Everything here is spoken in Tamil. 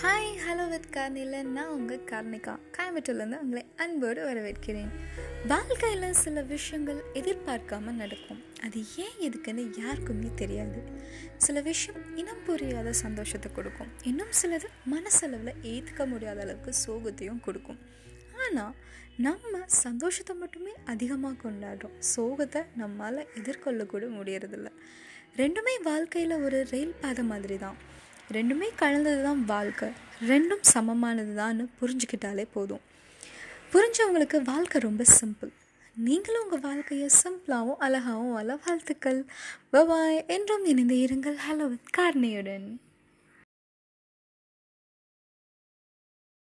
ஹாய் ஹலோ வித் கார்னில நான் உங்கள் கார்னிகா. கோயம்புத்தூர்லேருந்து உங்களை அன்போடு வரவேற்கிறேன். வாழ்க்கையில் சில விஷயங்கள் எதிர்பார்க்காம நடக்கும். அது ஏன் எதுக்குன்னு யாருக்குமே தெரியாது. சில விஷயம் இனம் புரியாத சந்தோஷத்தை கொடுக்கும். இன்னும் சிலது மனசளவில் ஏற்றுக்க முடியாத அளவுக்கு சோகத்தையும் கொடுக்கும். ஆனால் நம்ம சந்தோஷத்தை மட்டுமே அதிகமாக கொண்டாடுறோம். சோகத்தை நம்மளால் எதிர்கொள்ளக்கூட முடியறதில்ல. ரெண்டுமே வாழ்க்கையில் ஒரு ரயில் பாதை மாதிரி தான் ரெண்டுமே கலந்தது தான் வாழ்க்கை. ரெண்டும் சமமானது தான் புரிஞ்சுக்கிட்டாலே போதும். புரிஞ்சவங்களுக்கு வாழ்க்கை ரொம்ப சிம்பிள் நீங்களும் உங்கள் வாழ்க்கையை சிம்பிளாகவும் அழகாகவும் வாழ வாழ்த்துக்கள். பபாய் என்றும் இணைந்து இருங்கள். Hello with கார்னியுடன்